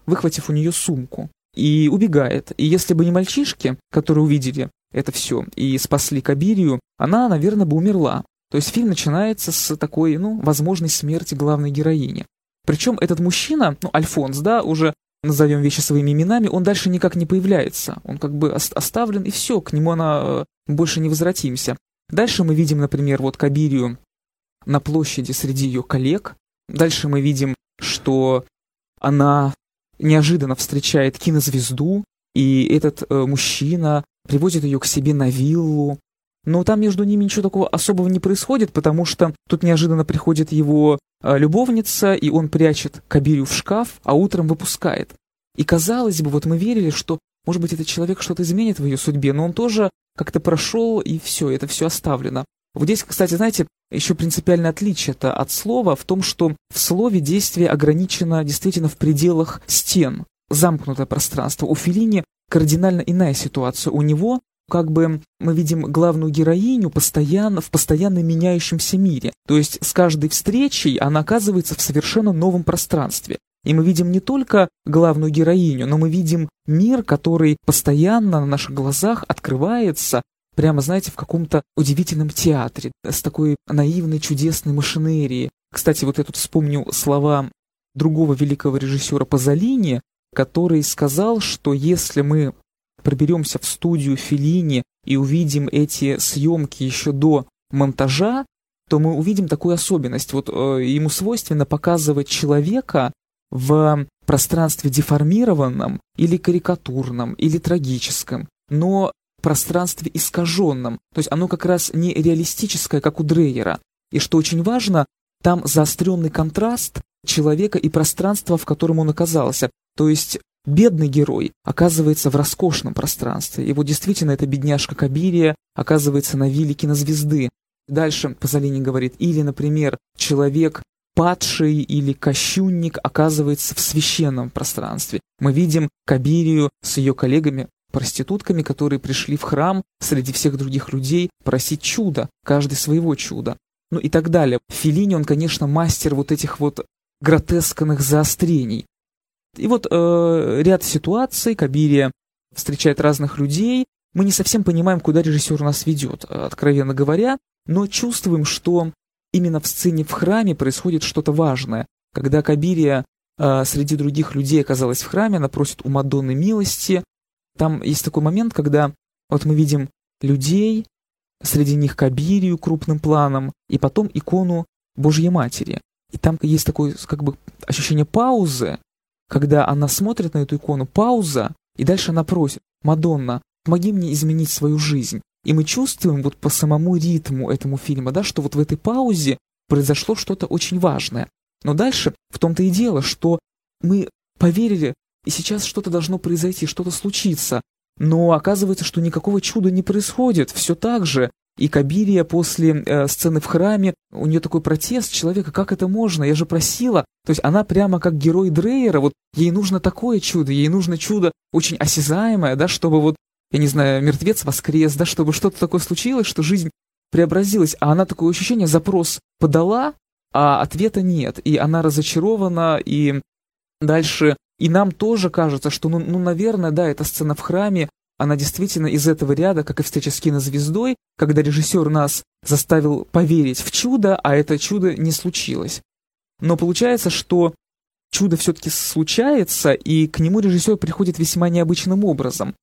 выхватив у нее сумку, и убегает. И если бы не мальчишки, которые увидели это все и спасли Кабирию, она, наверное, бы умерла. То есть фильм начинается с такой, ну, возможной смерти главной героини. Причем этот мужчина, ну, Альфонс, да, уже назовем вещи своими именами, он дальше никак не появляется. Он как бы оставлен, и все, к нему она э, больше не возвратимся. Дальше мы видим, например, вот Кабирию на площади среди ее коллег. Дальше мы видим, что она неожиданно встречает кинозвезду, и этот э, мужчина привозит ее к себе на виллу. Но там между ними ничего такого особого не происходит, потому что тут неожиданно приходит его э, любовница, и он прячет Кабирю в шкаф, а утром выпускает. И казалось бы, вот мы верили, что, может быть, этот человек что-то изменит в ее судьбе, но он тоже как-то прошел, и все, это все оставлено. Вот здесь, кстати, знаете, еще принципиальное отличие это от слова в том, что в слове действие ограничено действительно в пределах стен, замкнутое пространство. У Филини кардинально иная ситуация. У него как бы мы видим главную героиню постоянно в постоянно меняющемся мире. То есть с каждой встречей она оказывается в совершенно новом пространстве. И мы видим не только главную героиню, но мы видим мир, который постоянно на наших глазах открывается, прямо, знаете, в каком-то удивительном театре, с такой наивной, чудесной машинерией. Кстати, вот я тут вспомню слова другого великого режиссера Пазолини, который сказал, что если мы проберемся в студию Феллини и увидим эти съемки еще до монтажа, то мы увидим такую особенность. Вот э, ему свойственно показывать человека в пространстве деформированном или карикатурном, или трагическом. Но пространстве искаженном. То есть оно как раз не реалистическое, как у Дрейера. И что очень важно, там заостренный контраст человека и пространства, в котором он оказался. То есть бедный герой оказывается в роскошном пространстве. Вот действительно эта бедняжка Кабирия оказывается на вилле кинозвезды. Дальше Пазолини говорит, или, например, человек падший или кощунник оказывается в священном пространстве. Мы видим Кабирию с ее коллегами проститутками, которые пришли в храм среди всех других людей просить чуда, каждый своего чуда. Ну и так далее. Филини, он, конечно, мастер вот этих вот гротескных заострений. И вот э, ряд ситуаций, Кабирия встречает разных людей, мы не совсем понимаем, куда режиссер нас ведет, откровенно говоря, но чувствуем, что именно в сцене в храме происходит что-то важное. Когда Кабирия э, среди других людей оказалась в храме, она просит у Мадонны милости, там есть такой момент, когда вот мы видим людей, среди них Кабирию крупным планом, и потом икону Божьей Матери. И там есть такое как бы ощущение паузы, когда она смотрит на эту икону, пауза, и дальше она просит, «Мадонна, помоги мне изменить свою жизнь». И мы чувствуем вот по самому ритму этому фильма, да, что вот в этой паузе произошло что-то очень важное. Но дальше в том-то и дело, что мы поверили и сейчас что-то должно произойти, что-то случится. Но оказывается, что никакого чуда не происходит, все так же. И Кабирия после э, сцены в храме, у нее такой протест человека, как это можно, я же просила. То есть она прямо как герой Дрейера, вот ей нужно такое чудо, ей нужно чудо очень осязаемое, да, чтобы вот, я не знаю, мертвец воскрес, да, чтобы что-то такое случилось, что жизнь преобразилась. А она такое ощущение, запрос подала, а ответа нет. И она разочарована, и дальше и нам тоже кажется, что, ну, ну наверное, да, эта сцена в храме, она действительно из этого ряда, как и встреча с кинозвездой, когда режиссер нас заставил поверить в чудо, а это чудо не случилось. Но получается, что чудо все-таки случается, и к нему режиссер приходит весьма необычным образом.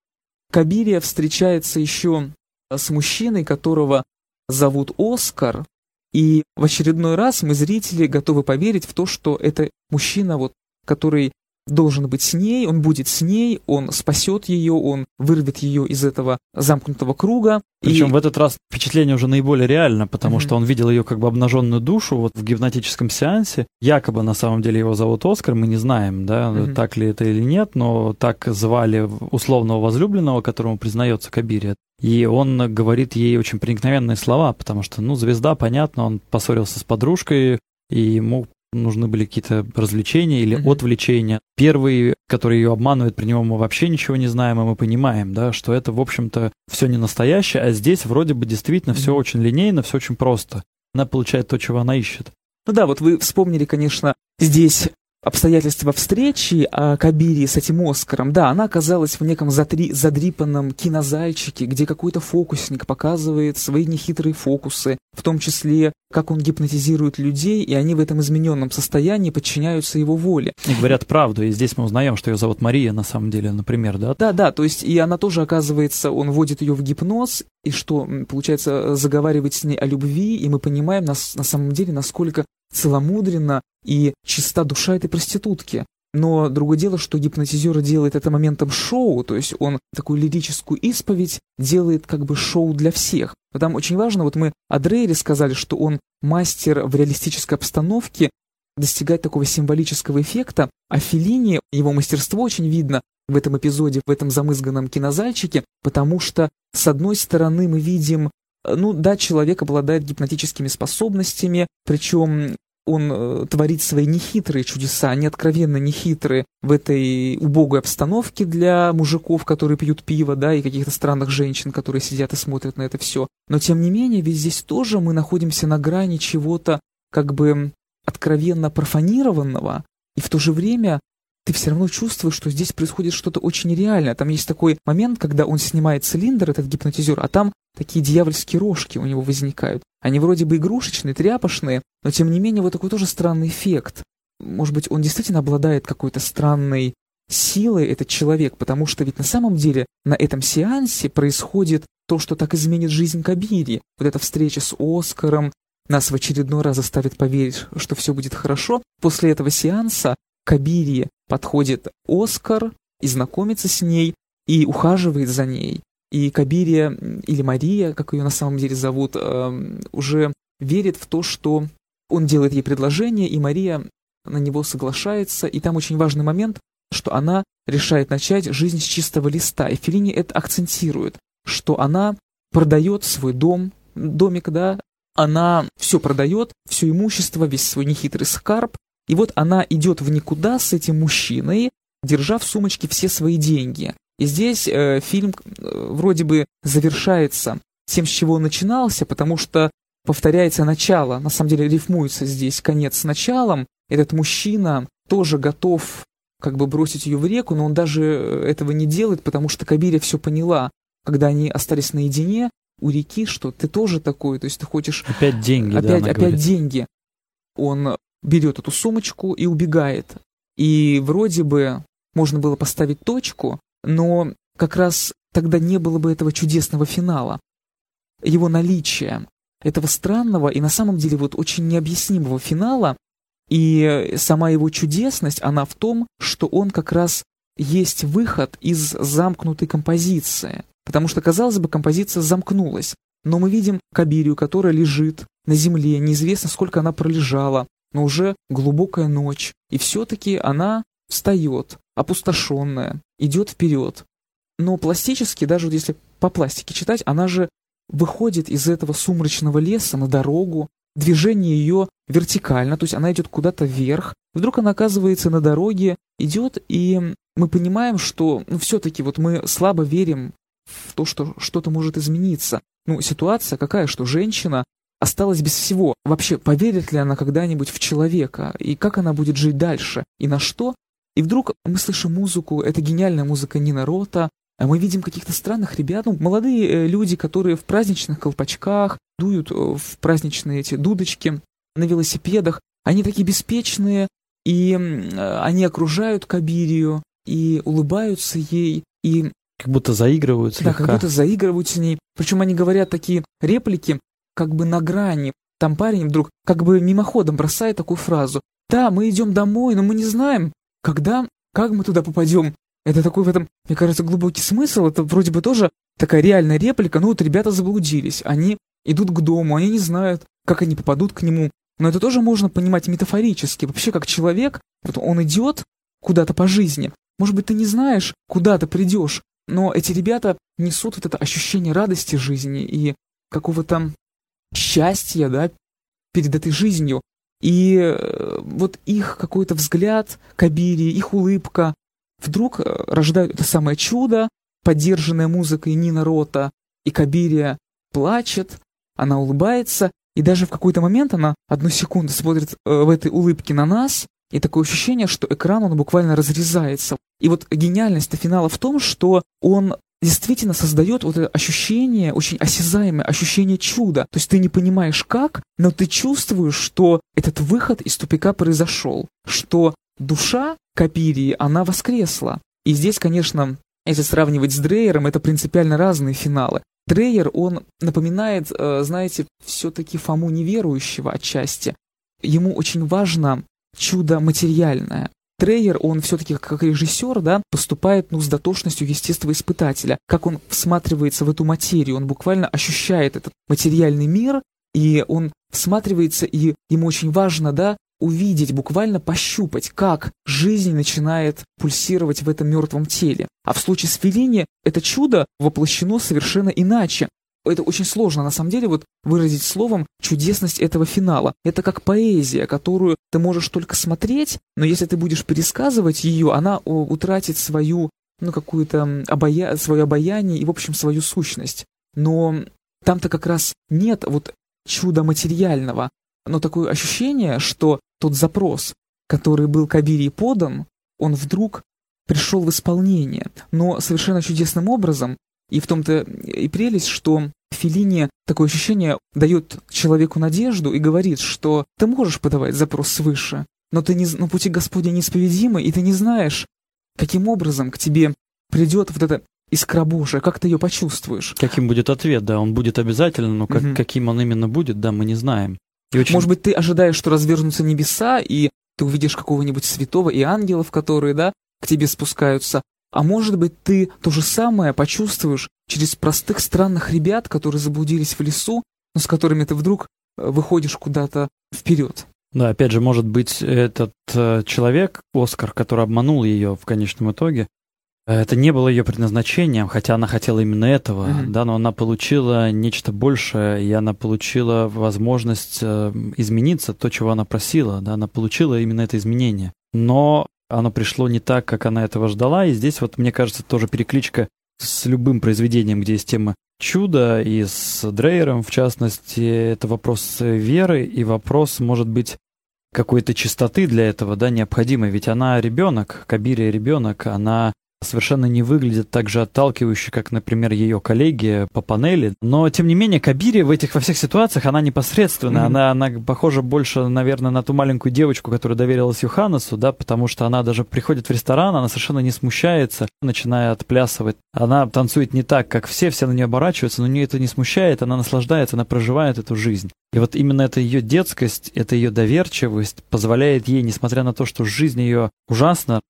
Кабирия встречается еще с мужчиной, которого зовут Оскар, и в очередной раз мы, зрители, готовы поверить в то, что это мужчина, вот, который должен быть с ней, он будет с ней, он спасет ее, он вырвет ее из этого замкнутого круга. Причем и... в этот раз впечатление уже наиболее реально, потому mm-hmm. что он видел ее как бы обнаженную душу вот в гипнотическом сеансе. Якобы на самом деле его зовут Оскар, мы не знаем, да, mm-hmm. так ли это или нет, но так звали условного возлюбленного, которому признается Кабири. И он говорит ей очень проникновенные слова, потому что, ну, звезда, понятно, он поссорился с подружкой, и ему нужны были какие-то развлечения или mm-hmm. отвлечения. Первый, который ее обманывает, при нем мы вообще ничего не знаем, и мы понимаем, да, что это, в общем-то, все не настоящее, а здесь вроде бы действительно mm-hmm. все очень линейно, все очень просто. Она получает то, чего она ищет. Ну да, вот вы вспомнили, конечно, здесь обстоятельства встречи а, Кабири с этим Оскаром, да, она оказалась в неком затри, задрипанном кинозальчике, где какой-то фокусник показывает свои нехитрые фокусы, в том числе, как он гипнотизирует людей, и они в этом измененном состоянии подчиняются его воле. И говорят правду, и здесь мы узнаем, что ее зовут Мария, на самом деле, например, да? Да, да, то есть и она тоже оказывается, он вводит ее в гипноз, и что, получается, заговаривает с ней о любви, и мы понимаем на, на самом деле, насколько целомудренно и чиста душа этой проститутки. Но другое дело, что гипнотизер делает это моментом шоу, то есть он такую лирическую исповедь делает как бы шоу для всех. Но там очень важно, вот мы о Дрейере сказали, что он мастер в реалистической обстановке достигать такого символического эффекта, а Феллини, его мастерство очень видно в этом эпизоде, в этом замызганном кинозальчике, потому что, с одной стороны, мы видим ну да, человек обладает гипнотическими способностями, причем он э, творит свои нехитрые чудеса, они откровенно нехитрые в этой убогой обстановке для мужиков, которые пьют пиво, да, и каких-то странных женщин, которые сидят и смотрят на это все. Но тем не менее, ведь здесь тоже мы находимся на грани чего-то как бы откровенно профанированного, и в то же время ты все равно чувствуешь, что здесь происходит что-то очень реальное. Там есть такой момент, когда он снимает цилиндр, этот гипнотизер, а там такие дьявольские рожки у него возникают. Они вроде бы игрушечные, тряпошные, но тем не менее вот такой тоже странный эффект. Может быть, он действительно обладает какой-то странной силой, этот человек, потому что ведь на самом деле на этом сеансе происходит то, что так изменит жизнь Кабири. Вот эта встреча с Оскаром нас в очередной раз заставит поверить, что все будет хорошо. После этого сеанса Кабири подходит Оскар и знакомится с ней, и ухаживает за ней. И Кабирия, или Мария, как ее на самом деле зовут, эм, уже верит в то, что он делает ей предложение, и Мария на него соглашается. И там очень важный момент, что она решает начать жизнь с чистого листа. И Феллини это акцентирует, что она продает свой дом, домик, да, она все продает, все имущество, весь свой нехитрый скарб, и вот она идет в никуда с этим мужчиной, держа в сумочке все свои деньги. И здесь э, фильм э, вроде бы завершается тем, с чего он начинался, потому что повторяется начало, на самом деле рифмуется здесь конец с началом. Этот мужчина тоже готов как бы бросить ее в реку, но он даже э, этого не делает, потому что Кабиря все поняла, когда они остались наедине у реки, что ты тоже такой, то есть ты хочешь... Опять деньги, опять, да, Опять говорит. деньги. Он берет эту сумочку и убегает. И вроде бы можно было поставить точку, но как раз тогда не было бы этого чудесного финала. Его наличие, этого странного и на самом деле вот очень необъяснимого финала, и сама его чудесность, она в том, что он как раз есть выход из замкнутой композиции. Потому что, казалось бы, композиция замкнулась. Но мы видим Кабирию, которая лежит на земле, неизвестно, сколько она пролежала, но уже глубокая ночь, и все-таки она встает, опустошенная, идет вперед. Но пластически, даже вот если по пластике читать, она же выходит из этого сумрачного леса на дорогу, движение ее вертикально, то есть она идет куда-то вверх, вдруг она оказывается на дороге, идет, и мы понимаем, что ну, все-таки вот мы слабо верим в то, что что-то может измениться. Ну, ситуация какая, что женщина осталась без всего. Вообще, поверит ли она когда-нибудь в человека? И как она будет жить дальше? И на что? И вдруг мы слышим музыку, это гениальная музыка Нина Рота, а мы видим каких-то странных ребят, ну, молодые э, люди, которые в праздничных колпачках дуют э, в праздничные эти дудочки на велосипедах. Они такие беспечные, и э, они окружают Кабирию, и улыбаются ей, и... Как будто заигрывают слегка. Да, как будто заигрывают с ней. Причем они говорят такие реплики, как бы на грани. Там парень вдруг как бы мимоходом бросает такую фразу. «Да, мы идем домой, но мы не знаем, когда, как мы туда попадем. Это такой в этом, мне кажется, глубокий смысл. Это вроде бы тоже такая реальная реплика. Ну вот ребята заблудились. Они идут к дому, они не знают, как они попадут к нему. Но это тоже можно понимать метафорически. Вообще, как человек, вот он идет куда-то по жизни. Может быть, ты не знаешь, куда ты придешь, но эти ребята несут вот это ощущение радости жизни и какого-то счастья, да, перед этой жизнью. И э, вот их какой-то взгляд Кабири, их улыбка, вдруг э, рождают это самое чудо, поддержанное музыкой Нина Рота, и Кабирия плачет, она улыбается, и даже в какой-то момент она одну секунду смотрит э, в этой улыбке на нас, и такое ощущение, что экран, он буквально разрезается. И вот гениальность финала в том, что он действительно создает вот это ощущение, очень осязаемое ощущение чуда. То есть ты не понимаешь как, но ты чувствуешь, что этот выход из тупика произошел, что душа Капирии, она воскресла. И здесь, конечно, если сравнивать с Дрейером, это принципиально разные финалы. Дрейер, он напоминает, э, знаете, все-таки Фому неверующего отчасти. Ему очень важно чудо материальное. Трейер, он все-таки как режиссер, да, поступает ну, с дотошностью естествоиспытателя. Как он всматривается в эту материю, он буквально ощущает этот материальный мир, и он всматривается, и ему очень важно, да, увидеть, буквально пощупать, как жизнь начинает пульсировать в этом мертвом теле. А в случае с Феллини это чудо воплощено совершенно иначе это очень сложно, на самом деле, вот выразить словом чудесность этого финала. Это как поэзия, которую ты можешь только смотреть, но если ты будешь пересказывать ее, она утратит свою, ну, какую-то обая... свое обаяние и, в общем, свою сущность. Но там-то как раз нет вот чуда материального, но такое ощущение, что тот запрос, который был Кабири подан, он вдруг пришел в исполнение, но совершенно чудесным образом, и в том-то и прелесть, что Филини такое ощущение дает человеку надежду и говорит, что ты можешь подавать запрос свыше, но ты не, но пути Господня неисповедимы, и ты не знаешь, каким образом к тебе придет вот эта искра Божия, как ты ее почувствуешь. Каким будет ответ, да, он будет обязательно, но как, угу. каким он именно будет, да, мы не знаем. И очень... Может быть, ты ожидаешь, что развернутся небеса, и ты увидишь какого-нибудь святого и ангелов, которые, да, к тебе спускаются, а может быть, ты то же самое почувствуешь через простых странных ребят, которые заблудились в лесу, но с которыми ты вдруг э, выходишь куда-то вперед. Да, опять же, может быть, этот э, человек, Оскар, который обманул ее в конечном итоге, это не было ее предназначением, хотя она хотела именно этого, mm-hmm. да, но она получила нечто большее, и она получила возможность э, измениться, то, чего она просила, да, она получила именно это изменение. Но оно пришло не так, как она этого ждала, и здесь вот, мне кажется, тоже перекличка с любым произведением, где есть тема чуда, и с Дрейером, в частности, это вопрос веры, и вопрос, может быть, какой-то чистоты для этого, да, необходимой, ведь она ребенок, Кабирия ребенок, она совершенно не выглядит так же отталкивающе, как, например, ее коллеги по панели. Но, тем не менее, Кабири в этих во всех ситуациях, она непосредственная. Mm-hmm. Она, она похожа больше, наверное, на ту маленькую девочку, которая доверилась Юханесу, да, потому что она даже приходит в ресторан, она совершенно не смущается, начиная отплясывать. Она танцует не так, как все, все на нее оборачиваются, но нее это не смущает, она наслаждается, она проживает эту жизнь. И вот именно эта ее детскость, эта ее доверчивость позволяет ей, несмотря на то, что жизнь ее ужасна,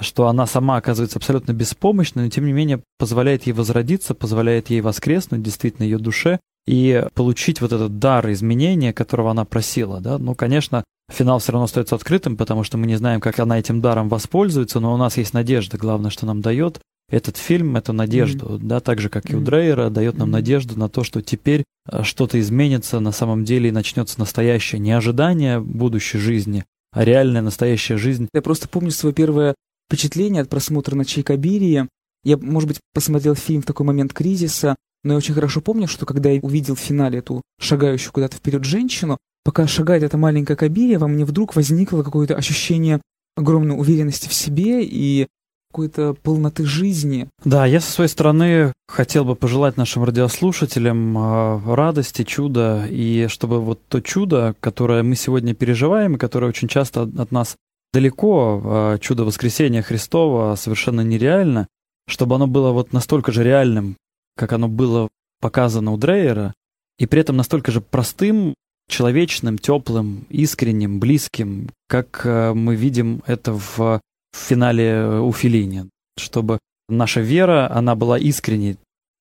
что она сама оказывается абсолютно беспомощной, но тем не менее позволяет ей возродиться, позволяет ей воскреснуть действительно ее душе и получить вот этот дар изменения, которого она просила. Да? Ну, конечно, финал все равно остается открытым, потому что мы не знаем, как она этим даром воспользуется, но у нас есть надежда. Главное, что нам дает этот фильм, эту надежду, mm-hmm. да, так же, как и у Дрейера, дает нам mm-hmm. надежду на то, что теперь э, что-то изменится на самом деле и начнется настоящее не ожидание будущей жизни, а реальная настоящая жизнь. Я просто помню свое первое впечатление от просмотра на Чайкабирии. Я, может быть, посмотрел фильм в такой момент кризиса, но я очень хорошо помню, что когда я увидел в финале эту шагающую куда-то вперед женщину, пока шагает эта маленькая Кабирия, во мне вдруг возникло какое-то ощущение огромной уверенности в себе и какой-то полноты жизни. Да, я со своей стороны хотел бы пожелать нашим радиослушателям э, радости, чуда, и чтобы вот то чудо, которое мы сегодня переживаем, и которое очень часто от нас далеко, э, чудо воскресения Христова совершенно нереально, чтобы оно было вот настолько же реальным, как оно было показано у Дрейера, и при этом настолько же простым, человечным, теплым, искренним, близким, как э, мы видим это в, финале у Филини. Чтобы наша вера, она была искренней,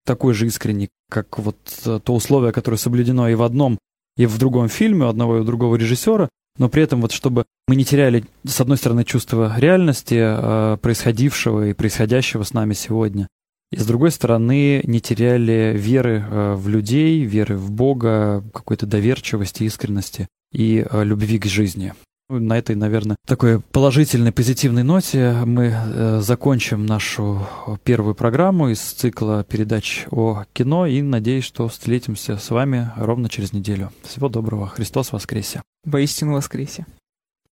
такой же искренней, как вот э, то условие, которое соблюдено и в одном, и в другом фильме одного и другого режиссера, но при этом вот чтобы мы не теряли, с одной стороны, чувство реальности э, происходившего и происходящего с нами сегодня, и с другой стороны не теряли веры э, в людей, веры в Бога, какой-то доверчивости, искренности и э, любви к жизни. На этой, наверное, такой положительной, позитивной ноте мы э, закончим нашу первую программу из цикла передач о кино и надеюсь, что встретимся с вами ровно через неделю. Всего доброго. Христос воскресе. Воистину воскресе.